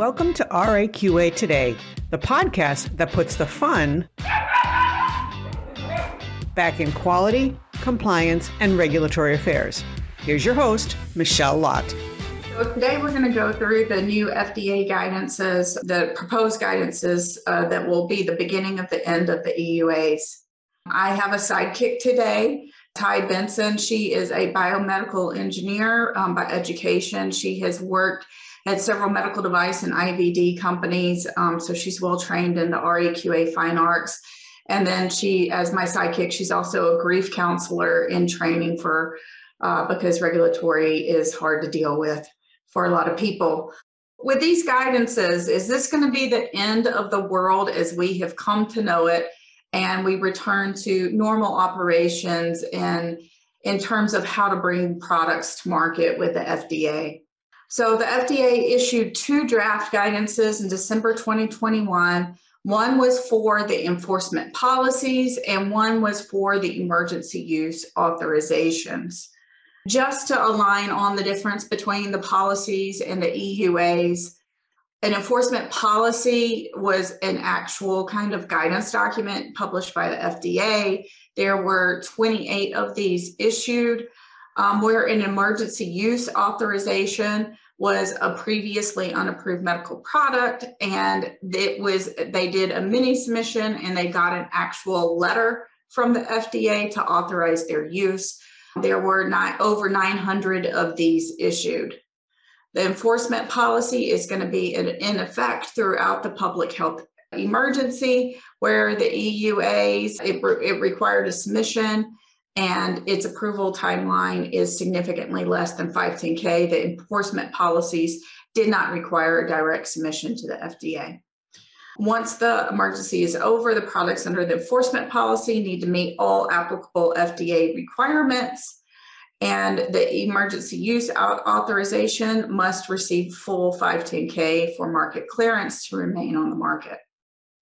Welcome to RAQA Today, the podcast that puts the fun back in quality, compliance, and regulatory affairs. Here's your host, Michelle Lott. So today we're going to go through the new FDA guidances, the proposed guidances uh, that will be the beginning of the end of the EUAs. I have a sidekick today, Ty Benson. She is a biomedical engineer um, by education. She has worked at several medical device and IVD companies, um, so she's well trained in the RAQA fine arts. And then she, as my sidekick, she's also a grief counselor in training for uh, because regulatory is hard to deal with for a lot of people. With these guidances, is this going to be the end of the world as we have come to know it and we return to normal operations and in terms of how to bring products to market with the FDA? So the FDA issued two draft guidances in December 2021. One was for the enforcement policies and one was for the emergency use authorizations just to align on the difference between the policies and the EUAs. An enforcement policy was an actual kind of guidance document published by the FDA. There were 28 of these issued, um, where an emergency use authorization was a previously unapproved medical product and it was they did a mini submission and they got an actual letter from the FDA to authorize their use. There were not, over 900 of these issued. The enforcement policy is going to be in, in effect throughout the public health emergency, where the EUAs, it, it required a submission and its approval timeline is significantly less than 510K. The enforcement policies did not require a direct submission to the FDA. Once the emergency is over, the products under the enforcement policy need to meet all applicable FDA requirements. And the emergency use authorization must receive full 510K for market clearance to remain on the market.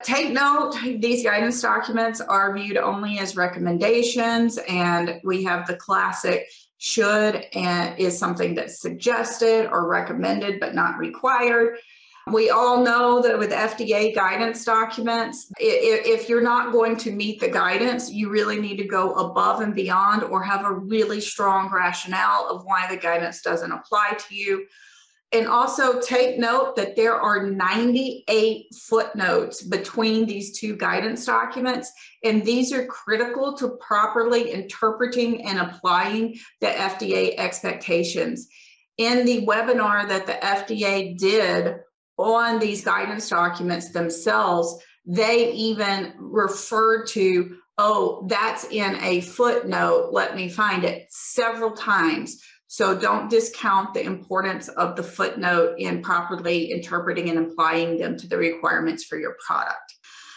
Take note, these guidance documents are viewed only as recommendations, and we have the classic should and is something that's suggested or recommended but not required. We all know that with FDA guidance documents, if you're not going to meet the guidance, you really need to go above and beyond or have a really strong rationale of why the guidance doesn't apply to you. And also take note that there are 98 footnotes between these two guidance documents, and these are critical to properly interpreting and applying the FDA expectations. In the webinar that the FDA did on these guidance documents themselves, they even referred to, oh, that's in a footnote, let me find it, several times. So don't discount the importance of the footnote in properly interpreting and applying them to the requirements for your product.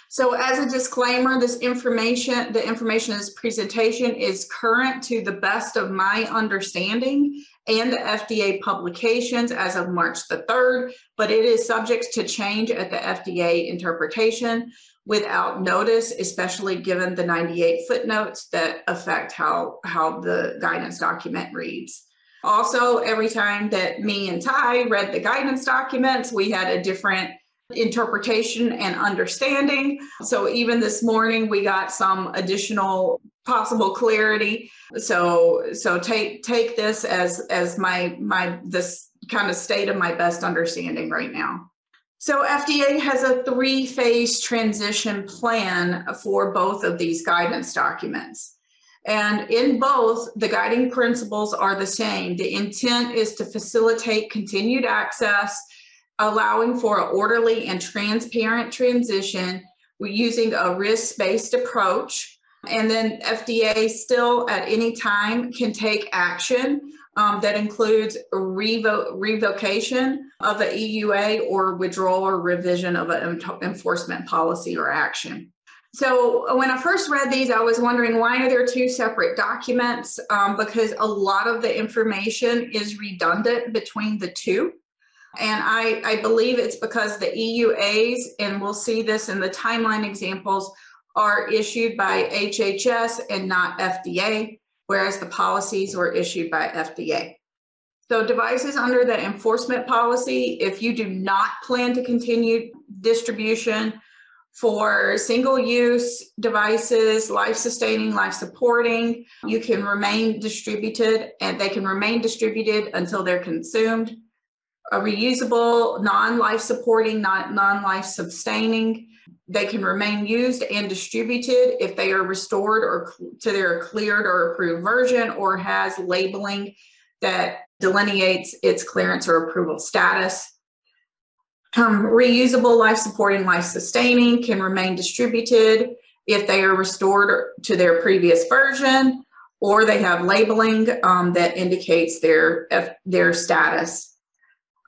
So as a disclaimer, this information, the information in this presentation is current to the best of my understanding and the FDA publications as of March the 3rd, but it is subject to change at the FDA interpretation without notice, especially given the 98 footnotes that affect how, how the guidance document reads. Also, every time that me and Ty read the guidance documents, we had a different interpretation and understanding. So even this morning we got some additional possible clarity. So so take take this as as my my this kind of state of my best understanding right now. So FDA has a three-phase transition plan for both of these guidance documents. And in both, the guiding principles are the same. The intent is to facilitate continued access allowing for an orderly and transparent transition using a risk-based approach. And then FDA still at any time can take action um, that includes revo- revocation of an EUA or withdrawal or revision of an enforcement policy or action. So when I first read these, I was wondering why are there two separate documents? Um, because a lot of the information is redundant between the two. And I, I believe it's because the EUAs, and we'll see this in the timeline examples, are issued by HHS and not FDA, whereas the policies were issued by FDA. So, devices under the enforcement policy, if you do not plan to continue distribution for single use devices, life sustaining, life supporting, you can remain distributed and they can remain distributed until they're consumed. A reusable, non life supporting, not non life sustaining, they can remain used and distributed if they are restored or to their cleared or approved version or has labeling that delineates its clearance or approval status. Um, reusable life supporting, life sustaining can remain distributed if they are restored to their previous version or they have labeling um, that indicates their, their status.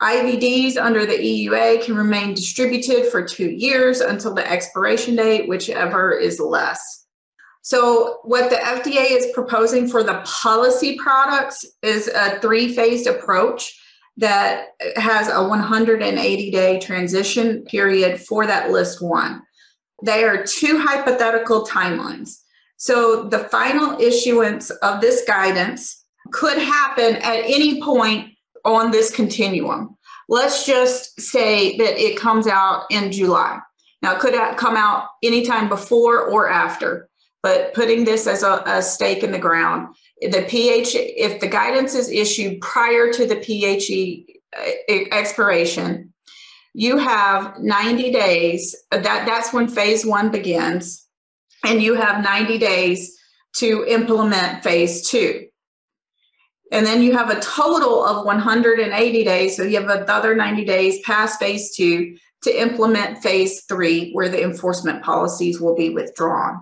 IVDs under the EUA can remain distributed for two years until the expiration date, whichever is less. So, what the FDA is proposing for the policy products is a three phased approach that has a 180 day transition period for that list one. They are two hypothetical timelines. So, the final issuance of this guidance could happen at any point on this continuum. Let's just say that it comes out in July. Now, it could come out anytime before or after but putting this as a, a stake in the ground the ph if the guidance is issued prior to the phe uh, expiration you have 90 days that that's when phase one begins and you have 90 days to implement phase two. And then you have a total of 180 days so you have another 90 days past phase two to implement phase three where the enforcement policies will be withdrawn.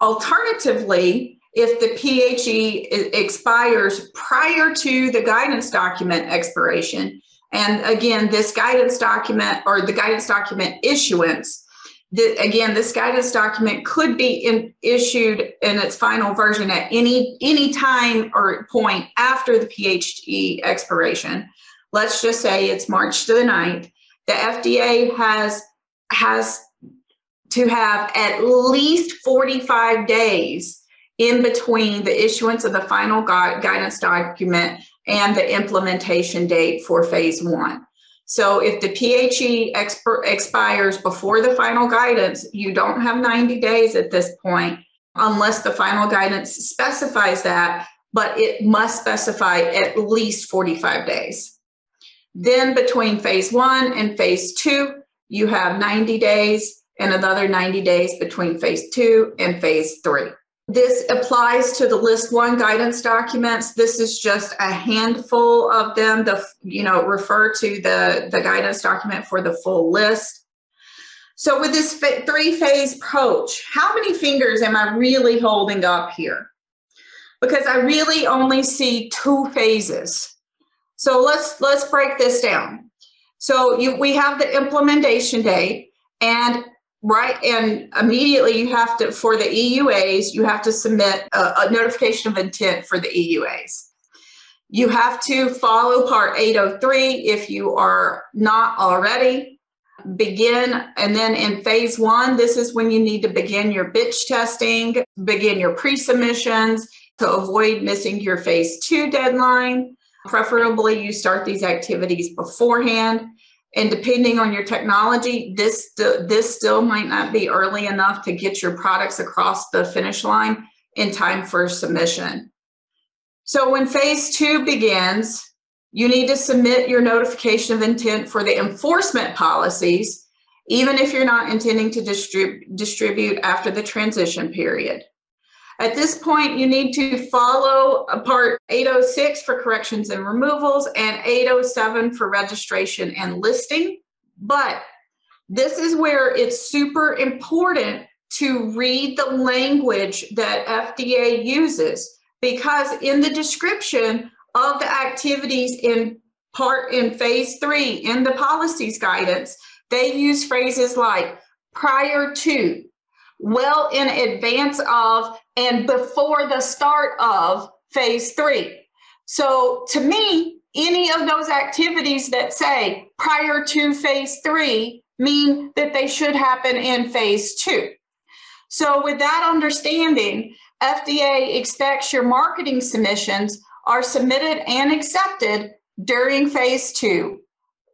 Alternatively, if the PHE expires prior to the guidance document expiration, and again, this guidance document or the guidance document issuance, the, again, this guidance document could be in, issued in its final version at any any time or point after the PHE expiration. Let's just say it's March the 9th. The FDA has has to have at least 45 days in between the issuance of the final guidance document and the implementation date for phase one. So if the PHE exp- expires before the final guidance, you don't have 90 days at this point unless the final guidance specifies that, but it must specify at least 45 days. Then between phase one and phase two, you have 90 days and another 90 days between phase two and phase three. This applies to the list one guidance documents. This is just a handful of them. The you know refer to the the guidance document for the full list. So with this three phase approach, how many fingers am I really holding up here? Because I really only see two phases. So let's let's break this down. So you, we have the implementation date, and right and immediately you have to for the euas you have to submit a, a, notification of intent for the euas you have to follow part 803 if you are not already. Begin and then in phase one this is when you need to begin your bench testing begin your pre-submissions to avoid missing your phase two deadline. Preferably you start these activities beforehand and depending on your technology this this still might not be early enough to get your products across the finish line in time for submission. So when phase two begins you need to submit your notification of intent for the enforcement policies even if you're not intending to distrib- distribute after the transition period at this point, you need to follow Part 806 for corrections and removals and 807 for registration and listing. But this is where it's super important to read the language that FDA uses because in the description of the activities in part in phase three in the policies guidance, they use phrases like prior to, well in advance of and before the start of phase three. So to me, any of those activities that say prior to phase three mean that they should happen in phase two. So, with that understanding, FDA expects your marketing submissions are submitted and accepted during phase two,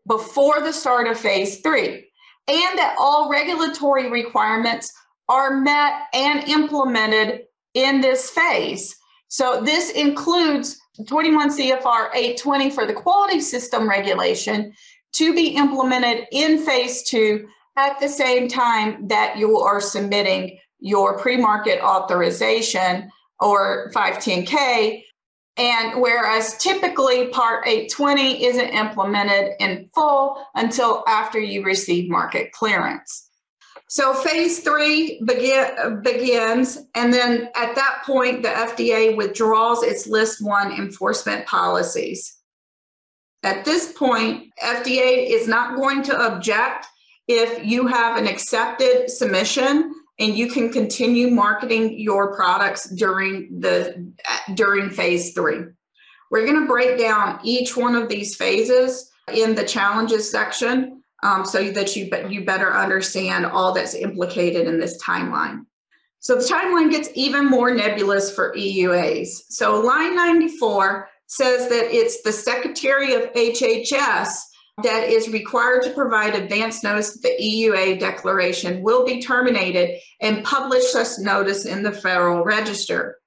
before the start of phase three, and that all regulatory requirements are met and implemented in this phase. So this includes 21 CFR 820 for the quality system regulation to be implemented in phase two at the same time that you are submitting your pre-market authorization or 510K. And whereas typically Part 820 isn't implemented in full until after you receive market clearance. So phase three begin, begins, and then at that point, the FDA withdraws its list one enforcement policies. At this point, FDA is not going to object if you have an accepted submission and you can continue marketing your products during the during phase 3. We're going to break down each one of these phases in the challenges section um, so that you but you better understand all that's implicated in this timeline. So the timeline gets even more nebulous for EUAs. So line 94 says that it's the Secretary of HHS that is required to provide advance notice that the EUA declaration will be terminated and publish such notice in the Federal Register.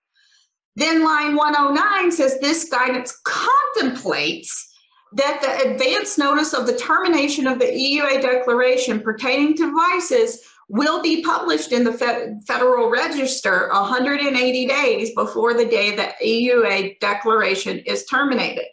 Then line 109 says this guidance contemplates that the advance notice of the termination of the EUA declaration pertaining to devices will be published in the Federal Register 180 days before the day the EUA declaration is terminated.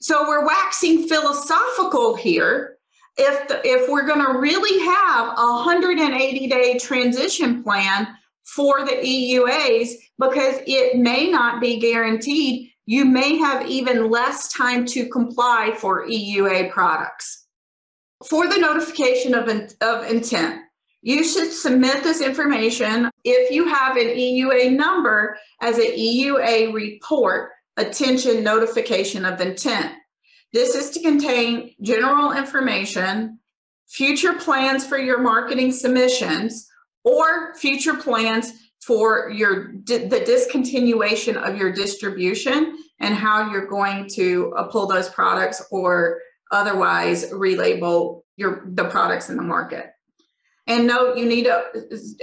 So we're waxing philosophical here. If, the, if we're going to really have a 180 day transition plan for the EUAs, because it may not be guaranteed, you may have even less time to comply for EUA products. For the notification of, of intent, you should submit this information if you have an EUA number as an EUA report attention notification of intent. This is to contain general information, future plans for your marketing submissions, or future plans for your the discontinuation of your distribution and how you're going to uh, pull those products or otherwise relabel your the products in the market. And note you need to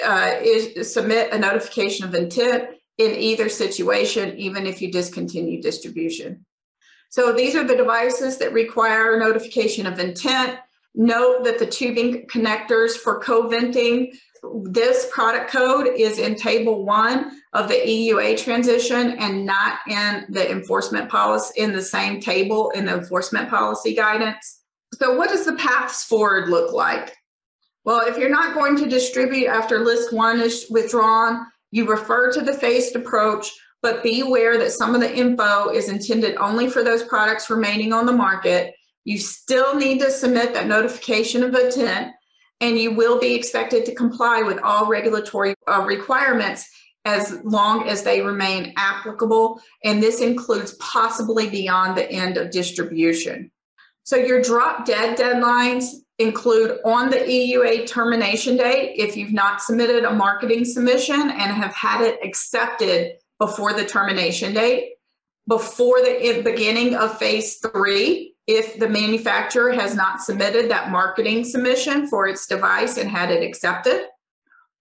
uh, is, submit a notification of intent in either situation, even if you discontinue distribution. So these are the devices that require notification of intent. Note that the tubing connectors for co-venting, this product code is in table one of the EUA transition and not in the enforcement policy in the same table in the enforcement policy guidance. So what does the paths forward look like? Well, if you're not going to distribute after list one is withdrawn, you refer to the phased approach, but be aware that some of the info is intended only for those products remaining on the market. You still need to submit that notification of intent, and you will be expected to comply with all regulatory uh, requirements as long as they remain applicable. And this includes possibly beyond the end of distribution. So your drop dead deadlines include on the EUA termination date if you've not submitted a marketing submission and have had it accepted before the termination date, before the beginning of phase three, if the manufacturer has not submitted that marketing submission for its device and had it accepted,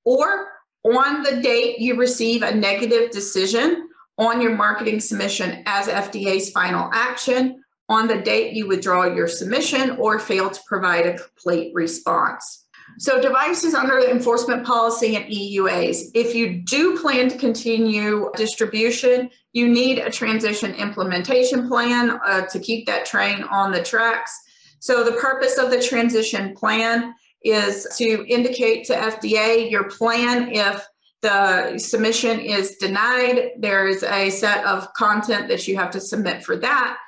or on the date you receive a negative decision on your marketing submission as FDA's final action, on the date you withdraw your submission or fail to provide a complete response. So devices under the enforcement policy and EUAs. If you do plan to continue distribution, you need a transition implementation plan uh, to keep that train on the tracks. So the purpose of the transition plan is to indicate to FDA your plan if the submission is denied. There is a set of content that you have to submit for that.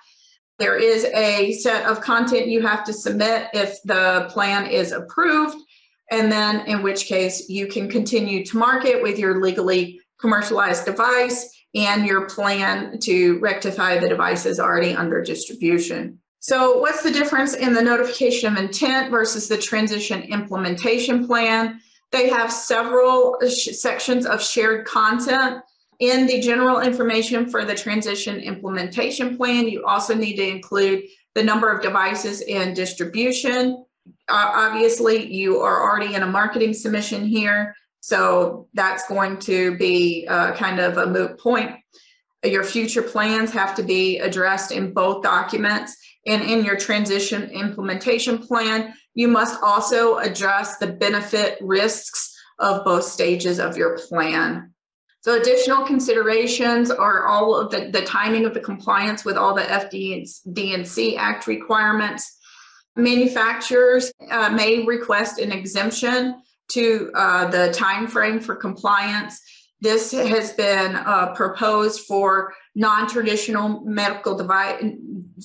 There is a set of content you have to submit if the plan is approved and then in which case you can continue to market with your legally commercialized device and your plan to rectify the devices already under distribution. So what's the difference in the notification of intent versus the transition implementation plan? They have several sections of shared content in the general information for the transition implementation plan, you also need to include the number of devices in distribution. Obviously, you are already in a marketing submission here, so that's going to be uh, kind of a moot point. Your future plans have to be addressed in both documents. And in your transition implementation plan, you must also address the benefit risks of both stages of your plan. So additional considerations are all of the, the timing of the compliance with all the FD&C Act requirements. Manufacturers uh, may request an exemption to uh, the time frame for compliance. This has been uh, proposed for non-traditional medical device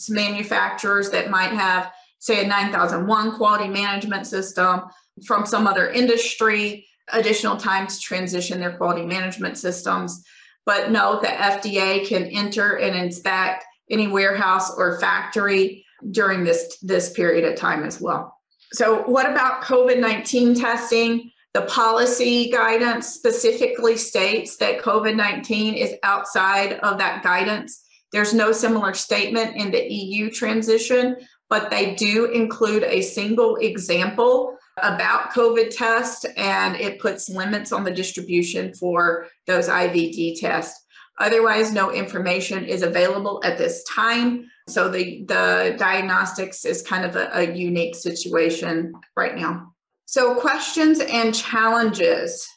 manufacturers that might have, say, a 9001 quality management system from some other industry additional time to transition their quality management systems. But note that FDA can enter and inspect any warehouse or factory during this, this period of time as well. So, what about COVID 19 testing? The policy guidance specifically states that COVID 19 is outside of that guidance. There's no similar statement in the EU transition, but they do include a single example about COVID tests and it puts limits on the distribution for those IVD tests. Otherwise, no information is available at this time. So the, the diagnostics is kind of a, a unique situation right now. So questions and challenges.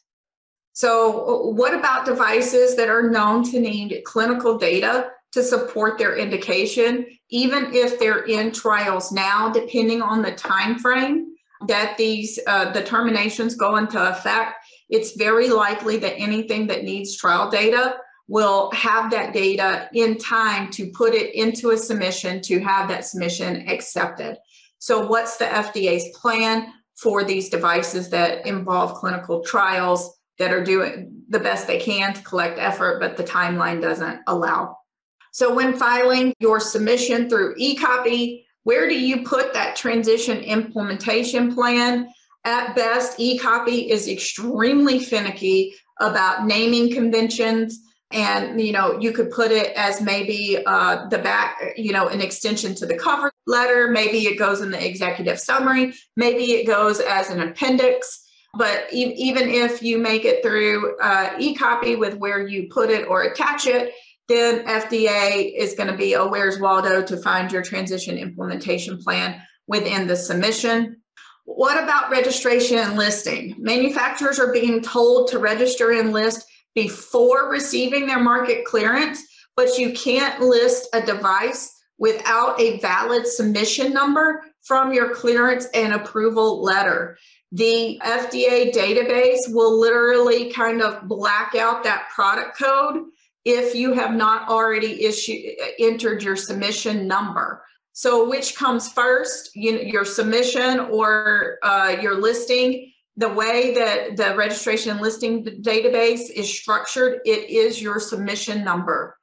So what about devices that are known to need clinical data to support their indication, even if they're in trials now, depending on the time frame? that these uh, determinations go into effect, it's very likely that anything that needs trial data will have that data in time to put it into a submission to have that submission accepted. So, what's the FDA's plan for these devices that involve clinical trials that are doing the best they can to collect effort, but the timeline doesn't allow? So, when filing your submission through eCopy, where do you put that transition implementation plan? At best, eCopy is extremely finicky about naming conventions. And, you know, you could put it as maybe uh, the back, you know, an extension to the cover letter. Maybe it goes in the executive summary. Maybe it goes as an appendix. But e- even if you make it through uh, eCopy with where you put it or attach it, then FDA is going to be, oh, where's Waldo to find your transition implementation plan within the submission. What about registration and listing? Manufacturers are being told to register and list before receiving their market clearance, but you can't list a device without a valid submission number from your clearance and approval letter. The FDA database will literally kind of black out that product code if you have not already issued entered your submission number. So which comes first, you, your submission or uh, your listing? The way that the registration listing database is structured, it is your submission number.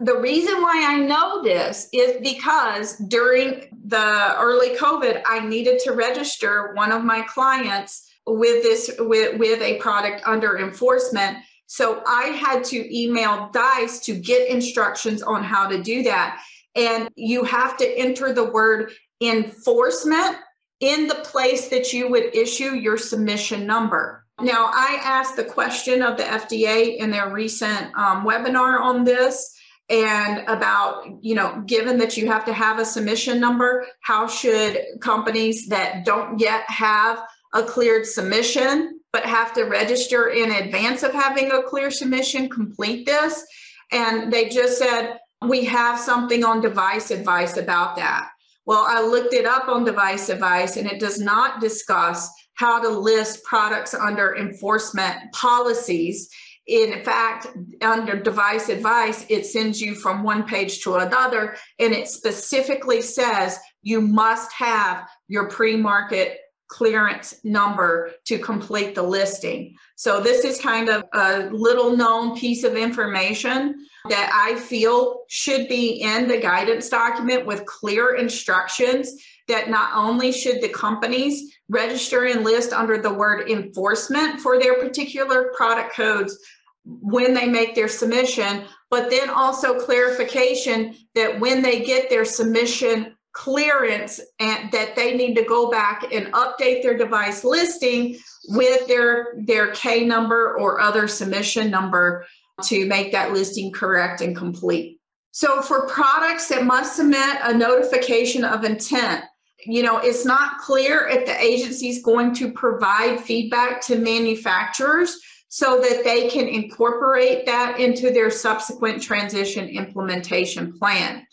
The reason why I know this is because during the early COVID, I needed to register one of my clients with this with, with a product under enforcement so I had to email DICE to get instructions on how to do that. And you have to enter the word enforcement in the place that you would issue your submission number. Now, I asked the question of the FDA in their recent um, webinar on this and about, you know, given that you have to have a submission number, how should companies that don't yet have a cleared submission but have to register in advance of having a clear submission complete this. And they just said, we have something on device advice about that. Well, I looked it up on device advice and it does not discuss how to list products under enforcement policies. In fact, under device advice, it sends you from one page to another and it specifically says you must have your pre market clearance number to complete the listing. So this is kind of a little known piece of information that I feel should be in the guidance document with clear instructions that not only should the companies register and list under the word enforcement for their particular product codes, when they make their submission, but then also clarification that when they get their submission clearance and that they need to go back and update their device listing with their their K number or other submission number to make that listing correct and complete. So for products that must submit a notification of intent, you know, it's not clear if the agency is going to provide feedback to manufacturers so that they can incorporate that into their subsequent transition implementation plan.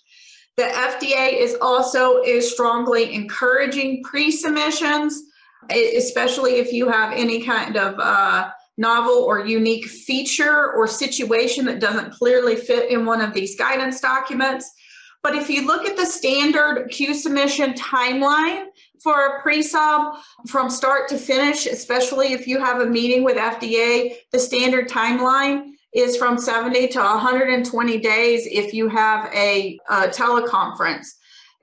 The FDA is also is strongly encouraging pre-submissions, especially if you have any kind of uh, novel or unique feature or situation that doesn't clearly fit in one of these guidance documents. But if you look at the standard Q submission timeline for a pre-sub from start to finish, especially if you have a meeting with FDA, the standard timeline is from 70 to 120 days if you have a, a teleconference.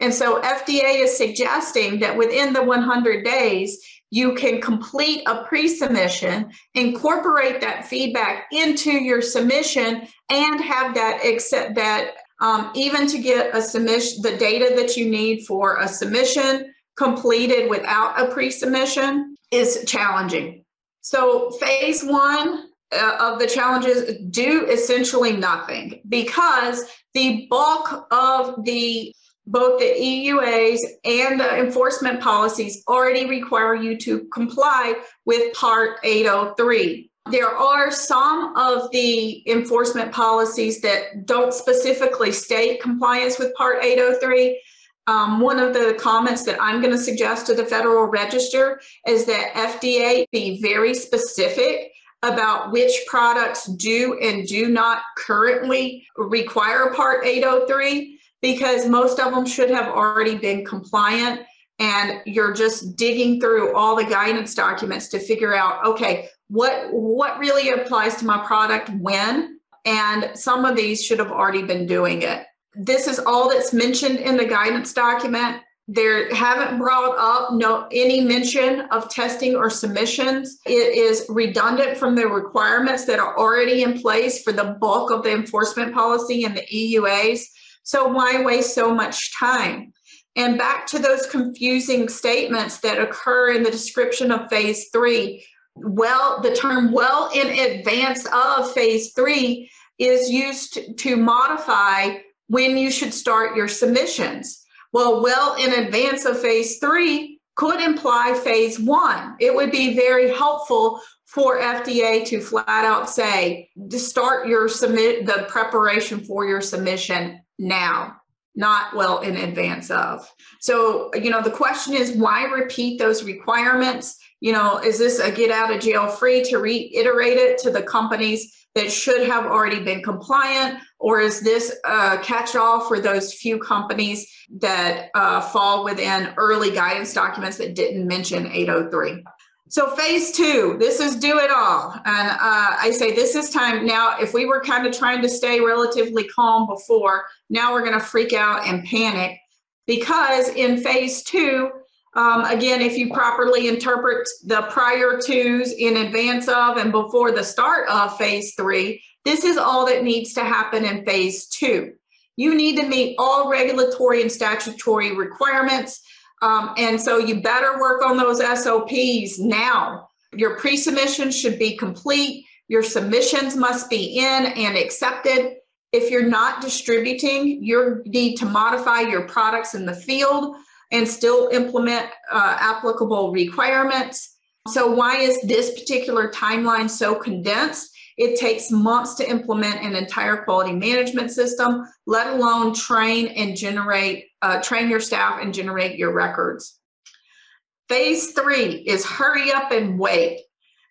And so FDA is suggesting that within the 100 days, you can complete a pre-submission, incorporate that feedback into your submission, and have that accept that um, even to get a submission, the data that you need for a submission completed without a pre-submission is challenging. So phase one of the challenges do essentially nothing because the bulk of the both the EUAs and the enforcement policies already require you to comply with Part 803. There are some of the enforcement policies that don't specifically state compliance with Part 803. Um, one of the comments that I'm going to suggest to the Federal Register is that FDA be very specific about which products do and do not currently require Part 803 because most of them should have already been compliant and you're just digging through all the guidance documents to figure out okay what what really applies to my product when and some of these should have already been doing it. This is all that's mentioned in the guidance document there haven't brought up no any mention of testing or submissions. It is redundant from the requirements that are already in place for the bulk of the enforcement policy and the EUAs. So why waste so much time? And back to those confusing statements that occur in the description of phase three. Well, the term well in advance of phase three is used to modify when you should start your submissions. Well, well in advance of phase three could imply phase one. It would be very helpful for FDA to flat out say to start your submit the preparation for your submission now not well in advance of. So, you know, the question is why repeat those requirements? You know, is this a get out of jail free to reiterate it to the companies that should have already been compliant? Or is this a catch all for those few companies that uh, fall within early guidance documents that didn't mention 803? So phase two, this is do it all. And uh, I say this is time now, if we were kind of trying to stay relatively calm before, now we're gonna freak out and panic because in phase two, um, again, if you properly interpret the prior twos in advance of and before the start of phase three, this is all that needs to happen in phase two. You need to meet all regulatory and statutory requirements. Um, and so you better work on those SOPs now. Your pre submission should be complete. Your submissions must be in and accepted. If you're not distributing, you need to modify your products in the field and still implement uh, applicable requirements. So, why is this particular timeline so condensed? It takes months to implement an entire quality management system, let alone train and generate, uh, train your staff and generate your records. Phase three is hurry up and wait.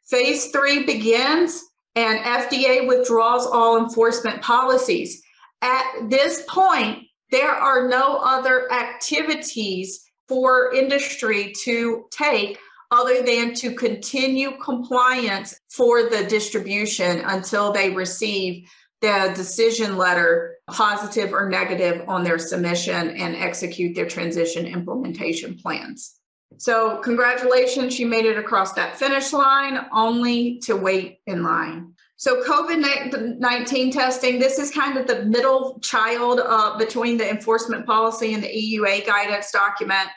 Phase three begins and FDA withdraws all enforcement policies. At this point, there are no other activities for industry to take other than to continue compliance for the distribution until they receive the decision letter, positive or negative, on their submission and execute their transition implementation plans. So, congratulations, you made it across that finish line only to wait in line. So, COVID 19 testing, this is kind of the middle child uh, between the enforcement policy and the EUA guidance document.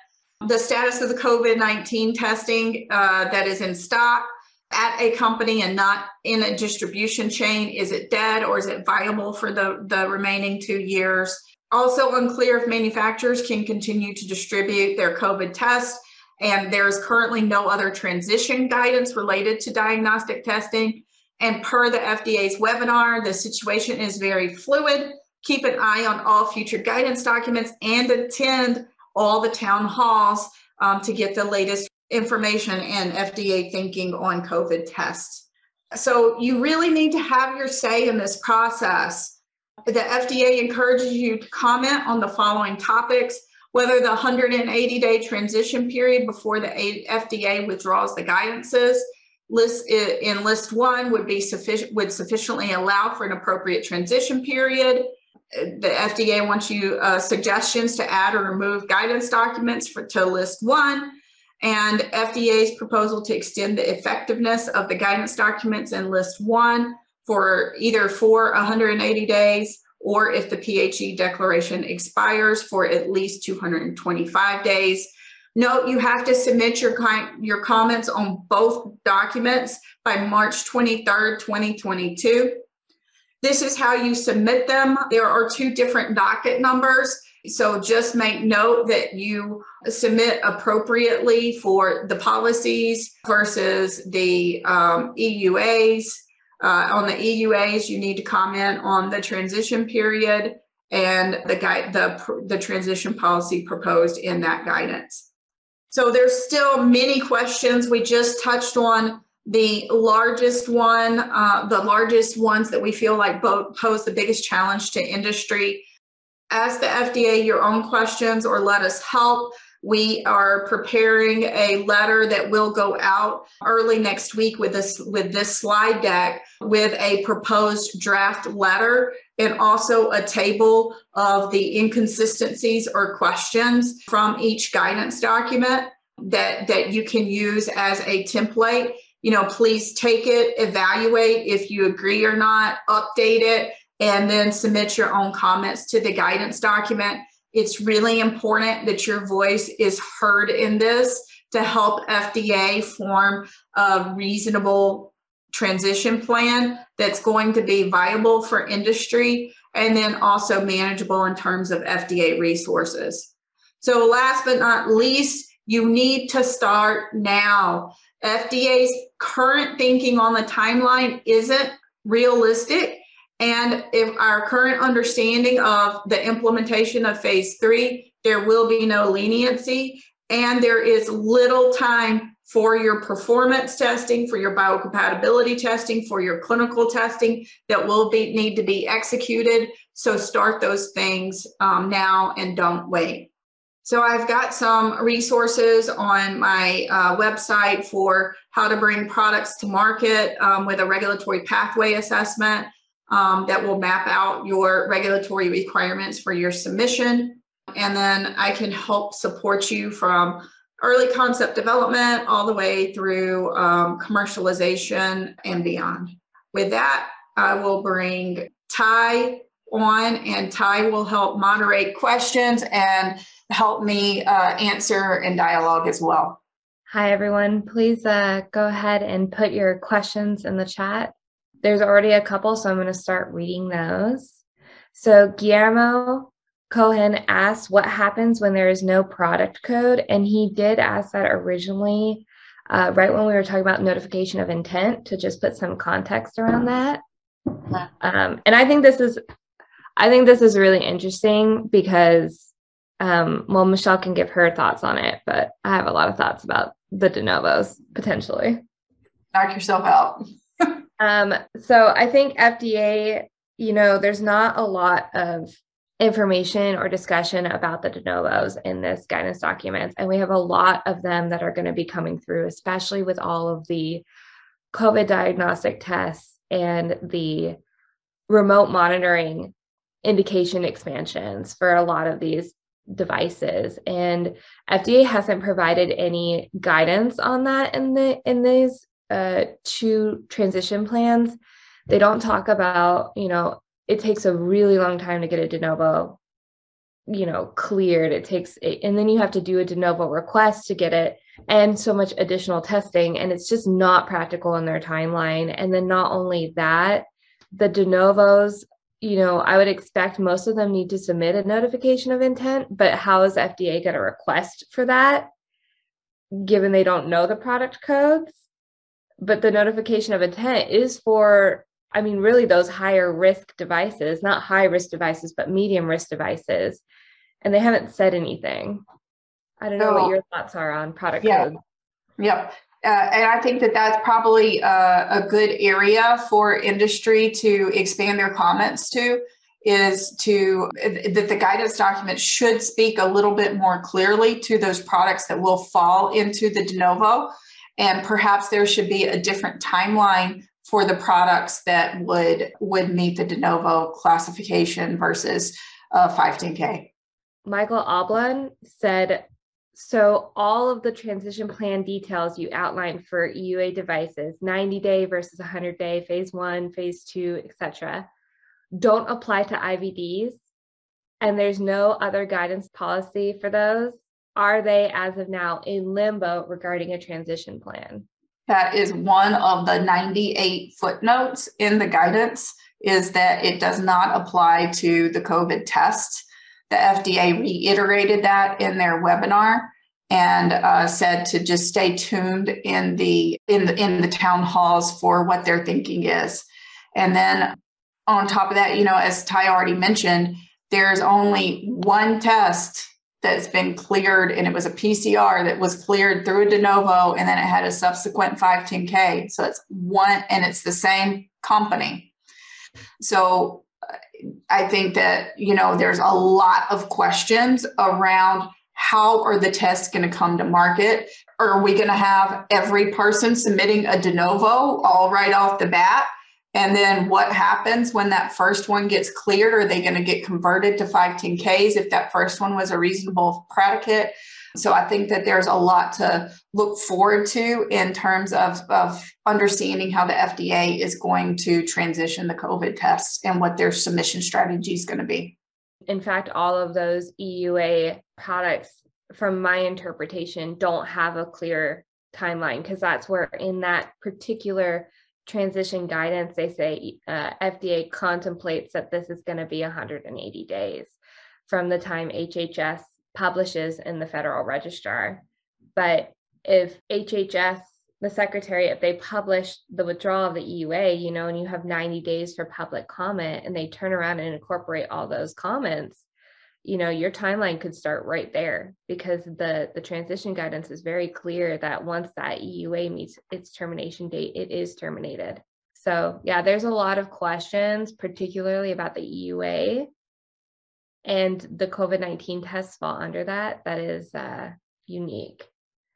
The status of the COVID 19 testing uh, that is in stock at a company and not in a distribution chain is it dead or is it viable for the, the remaining two years? Also, unclear if manufacturers can continue to distribute their COVID tests. And there is currently no other transition guidance related to diagnostic testing. And per the FDA's webinar, the situation is very fluid. Keep an eye on all future guidance documents and attend all the town halls um, to get the latest information and FDA thinking on COVID tests. So you really need to have your say in this process. The FDA encourages you to comment on the following topics whether the 180 day transition period before the FDA withdraws the guidances list in list one would be sufficient would sufficiently allow for an appropriate transition period. The fda wants you uh, suggestions to add or remove guidance documents for to list one and fda's proposal to extend the effectiveness of the guidance documents in list one for either for 180 days or if the phe declaration expires for at least 225 days Note you have to submit your, your comments on both documents by March 23rd, 2022. This is how you submit them. There are two different docket numbers. So just make note that you submit appropriately for the policies versus the um, EUAs. Uh, on the EUAs, you need to comment on the transition period and the the, the transition policy proposed in that guidance. So there's still many questions. We just touched on the largest one, uh, the largest ones that we feel like pose the biggest challenge to industry. Ask the FDA your own questions or let us help. We are preparing a letter that will go out early next week with this with this slide deck with a proposed draft letter and also a table of the inconsistencies or questions from each guidance document that that you can use as a template. You know please take it evaluate if you agree or not update it and then submit your own comments to the guidance document. It's really important that your voice is heard in this to help FDA form a reasonable transition plan that's going to be viable for industry and then also manageable in terms of FDA resources. So, last but not least, you need to start now. FDA's current thinking on the timeline isn't realistic. And if our current understanding of the implementation of phase three, there will be no leniency and there is little time for your performance testing, for your biocompatibility testing, for your clinical testing that will be need to be executed. So start those things um, now and don't wait. So I've got some resources on my uh, website for how to bring products to market um, with a regulatory pathway assessment um, that will map out your regulatory requirements for your submission. And then I can help support you from early concept development all the way through um, commercialization and beyond. With that, I will bring Ty on, and Ty will help moderate questions and help me uh, answer and dialogue as well. Hi, everyone. Please uh, go ahead and put your questions in the chat. There's already a couple, so I'm going to start reading those. So Guillermo Cohen asked what happens when there is no product code. And he did ask that originally, uh, right when we were talking about notification of intent, to just put some context around that. Um, and I think this is, I think this is really interesting because, um, well, Michelle can give her thoughts on it, but I have a lot of thoughts about the de novos potentially. Knock yourself out. Um, so I think FDA, you know, there's not a lot of information or discussion about the de novos in this guidance document. And we have a lot of them that are going to be coming through, especially with all of the COVID diagnostic tests and the remote monitoring indication expansions for a lot of these devices and FDA hasn't provided any guidance on that in the in these uh, two transition plans. they don't talk about, you know, it takes a really long time to get a de novo, you know, cleared. It takes, and then you have to do a de novo request to get it and so much additional testing. And it's just not practical in their timeline. And then not only that, the de novos you know, I would expect most of them need to submit a notification of intent, but how is FDA going to request for that given they don't know the product codes? But the notification of intent is for, I mean, really those higher risk devices, not high risk devices, but medium risk devices. And they haven't said anything. I don't know what your thoughts are on product yeah. codes. Yep. Uh, and I think that that's probably a, a, good area for industry to expand their comments to is to that the guidance document should speak a little bit more clearly to those products that will fall into the de novo and perhaps there should be a different timeline for the products that would would meet the de novo classification versus uh, 510k michael oblon said so all of the transition plan details you outlined for EUA devices, 90 day versus 100 day, phase one, phase two, etc., don't apply to IVDs. And there's no other guidance policy for those. Are they, as of now, in limbo regarding a transition plan? That is one of the 98 footnotes in the guidance is that it does not apply to the COVID test the FDA reiterated that in their webinar and uh, said to just stay tuned in the in the in the town halls for what their thinking is. And then on top of that, you know, as Ty already mentioned, there's only one test that's been cleared, and it was a PCR that was cleared through a de novo, and then it had a subsequent 510K. So it's one, and it's the same company. So uh, I think that, you know, there's a lot of questions around how are the tests going to come to market? Are we going to have every person submitting a de novo all right off the bat? And then what happens when that first one gets cleared? Are they going to get converted to 510Ks if that first one was a reasonable predicate? So I think that there's a lot to look forward to in terms of, of understanding how the FDA is going to transition the COVID tests and what their submission strategy is going to be. In fact, all of those EUA products, from my interpretation, don't have a clear timeline because that's where in that particular transition guidance, they say uh, FDA contemplates that this is going to be 180 days from the time HHS publishes in the Federal Register. But if HHS, the secretary, if they publish the withdrawal of the EUA, you know, and you have 90 days for public comment and they turn around and incorporate all those comments, you know, your timeline could start right there because the the transition guidance is very clear that once that EUA meets its termination date, it is terminated. So, yeah, there's a lot of questions, particularly about the EUA and the COVID 19 tests fall under that. That is uh, unique.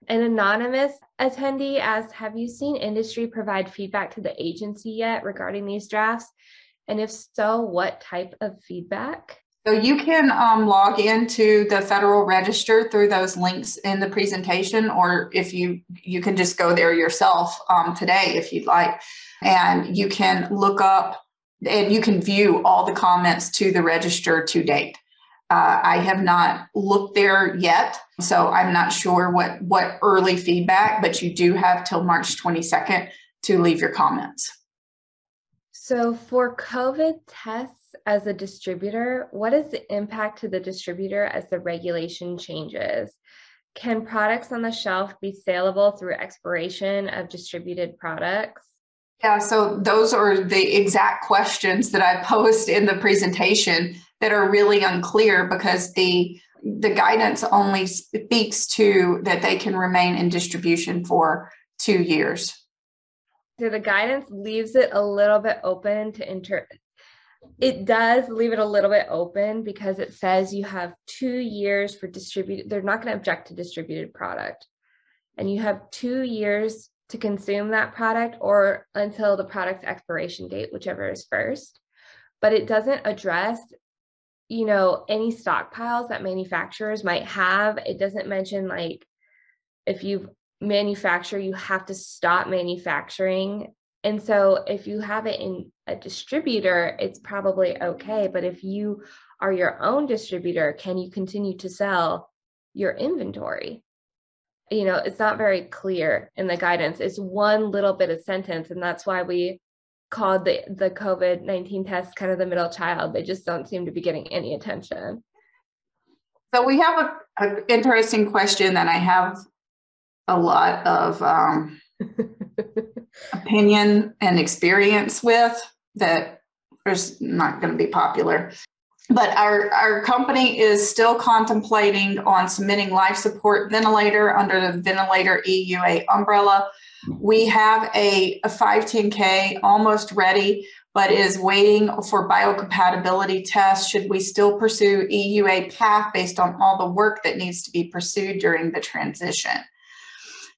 An anonymous attendee asks Have you seen industry provide feedback to the agency yet regarding these drafts? And if so, what type of feedback? So you can um, log into the Federal Register through those links in the presentation, or if you you can just go there yourself um, today if you'd like, and you can look up and you can view all the comments to the register to date. Uh, I have not looked there yet, so I'm not sure what what early feedback, but you do have till March 22nd to leave your comments. So for COVID tests as a distributor, what is the impact to the distributor as the regulation changes? Can products on the shelf be saleable through expiration of distributed products? Yeah, so those are the exact questions that I posed in the presentation that are really unclear because the the guidance only speaks to that they can remain in distribution for two years. So the guidance leaves it a little bit open to enter. It does leave it a little bit open because it says you have two years for distributed. They're not going to object to distributed product, and you have two years to consume that product or until the product's expiration date, whichever is first. But it doesn't address, you know, any stockpiles that manufacturers might have. It doesn't mention like if you manufacture, you have to stop manufacturing. And so if you have it in a distributor, it's probably okay. But if you are your own distributor, can you continue to sell your inventory? You know, it's not very clear in the guidance. It's one little bit of sentence, and that's why we called the the COVID nineteen test kind of the middle child. They just don't seem to be getting any attention. So we have an interesting question that I have a lot of um, opinion and experience with that is not going to be popular. But our, our company is still contemplating on submitting life support ventilator under the ventilator EUA umbrella. We have a, a 510K almost ready, but is waiting for biocompatibility tests. Should we still pursue EUA path based on all the work that needs to be pursued during the transition?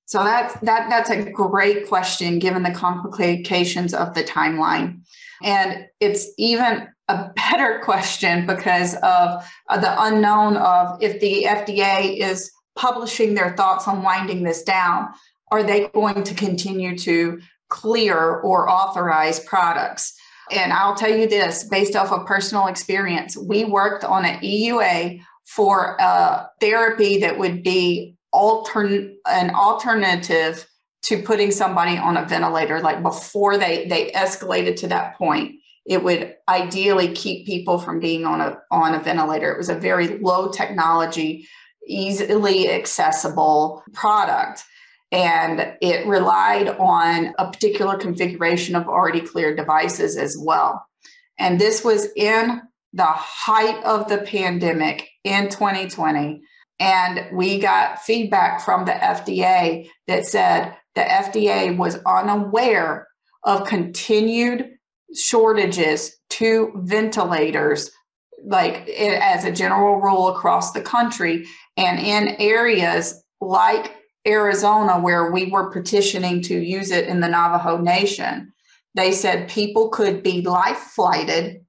So that's that that's a great question given the complications of the timeline. And it's even a better question because of uh, the unknown of if the FDA is publishing their thoughts on winding this down, are they going to continue to clear or authorize products? And I'll tell you this based off of personal experience, we worked on an EUA for a therapy that would be altern an alternative to putting somebody on a ventilator like before they they escalated to that point it would ideally keep people from being on a on a ventilator. It was a very low technology easily accessible product and it relied on a particular configuration of already cleared devices as well. And this was in the height of the pandemic in 2020 and we got feedback from the FDA that said the FDA was unaware of continued shortages to ventilators, like as a general rule across the country. And in areas like Arizona, where we were petitioning to use it in the Navajo Nation, they said people could be life flighted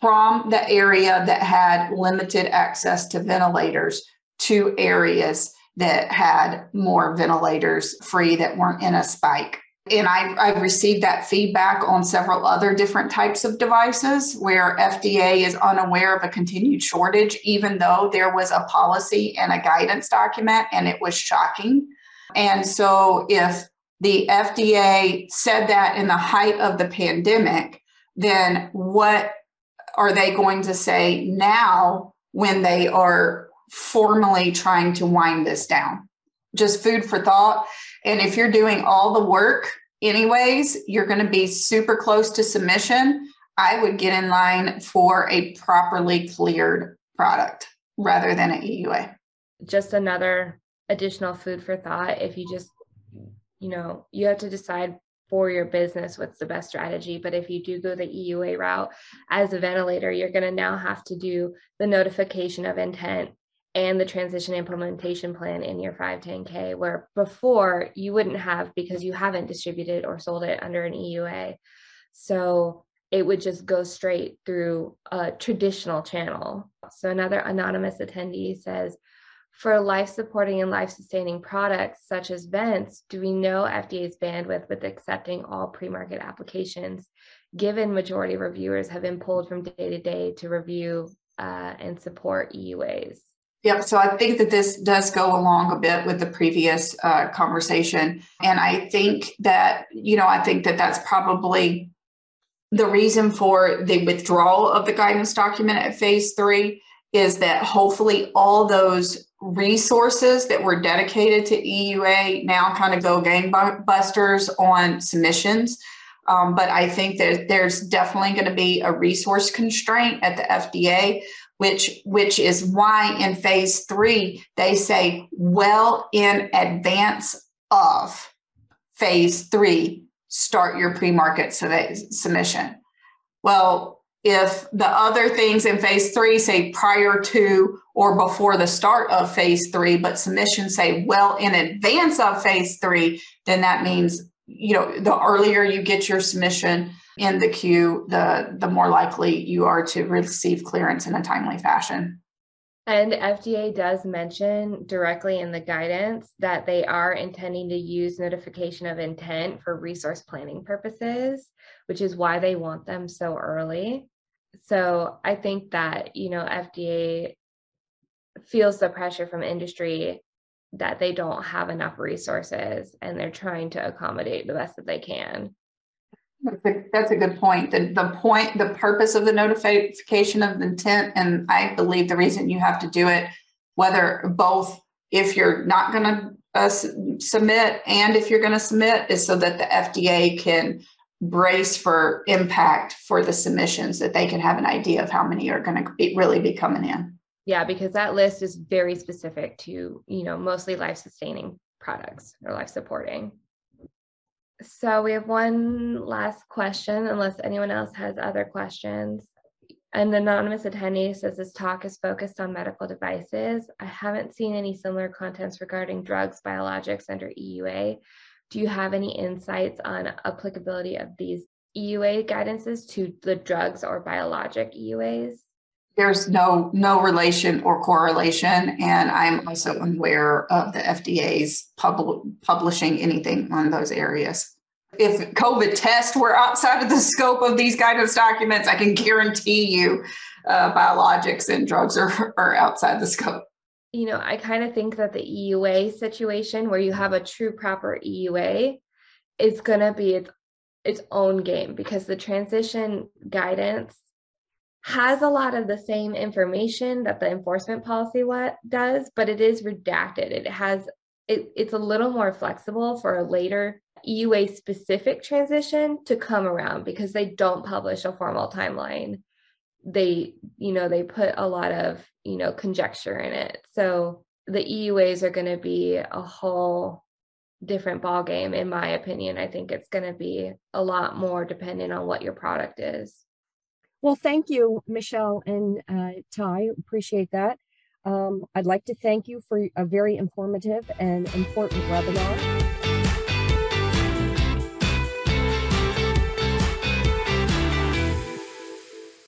from the area that had limited access to ventilators to areas that had more ventilators free that weren't in a spike. And I, I've received that feedback on several other different types of devices where FDA is unaware of a continued shortage, even though there was a policy and a guidance document, and it was shocking. And so, if the FDA said that in the height of the pandemic, then what are they going to say now when they are formally trying to wind this down? Just food for thought. And if you're doing all the work, anyways, you're going to be super close to submission. I would get in line for a properly cleared product rather than an EUA. Just another additional food for thought. If you just, you know, you have to decide for your business what's the best strategy. But if you do go the EUA route as a ventilator, you're going to now have to do the notification of intent and the transition implementation plan in your 510K, where before you wouldn't have because you haven't distributed or sold it under an EUA. So it would just go straight through a traditional channel. So another anonymous attendee says, for life supporting and life sustaining products such as vents, do we know FDA's bandwidth with accepting all pre market applications, given majority reviewers have been pulled from day to day to review uh, and support EUAs? Yep. So I think that this does go along a bit with the previous uh, conversation. And I think that, you know, I think that that's probably the reason for the withdrawal of the guidance document at phase three is that hopefully all those resources that were dedicated to EUA now kind of go gangbusters on submissions. Um, but I think that there's definitely going to be a resource constraint at the FDA, which which is why in phase three they say well in advance of phase three start your pre-market submission. Well, if the other things in phase three say prior to or before the start of phase three, but submissions say well in advance of phase three, then that means you know the earlier you get your submission in the queue, the the more likely you are to receive clearance in a timely fashion. And FDA does mention directly in the guidance that they are intending to use notification of intent for resource planning purposes, which is why they want them so early. So I think that, you know, FDA feels the pressure from industry that they don't have enough resources and they're trying to accommodate the best that they can. That's a, that's a good point. The, the point, the purpose of the notification of intent, and I believe the reason you have to do it, whether both if you're not going to uh, submit and if you're going to submit, is so that the FDA can brace for impact for the submissions, that they can have an idea of how many are going to be, really be coming in. Yeah, because that list is very specific to, you know, mostly life sustaining products or life supporting. So we have one last question, unless anyone else has other questions. An anonymous attendee says this talk is focused on medical devices. I haven't seen any similar contents regarding drugs, biologics under EUA. Do you have any insights on applicability of these EUA guidances to the drugs or biologic EUAs? There's no no relation or correlation, and I'm also unaware of the FDA's pub- publishing anything on those areas. If COVID tests were outside of the scope of these guidance documents, I can guarantee you uh, biologics and drugs are, are outside the scope. You know, I kind of think that the EUA situation where you have a true proper EUA is going to be its, its own game because the transition guidance has a lot of the same information that the enforcement policy what does, but it is redacted. It has it, it's a little more flexible for a later EUA specific transition to come around because they don't publish a formal timeline. They, you know, they put a lot of, you know, conjecture in it. So the EUAs are going to be a whole different ball game in my opinion. I think it's going to be a lot more dependent on what your product is. Well, thank you, Michelle and uh, Ty. Appreciate that. Um, I'd like to thank you for a very informative and important webinar.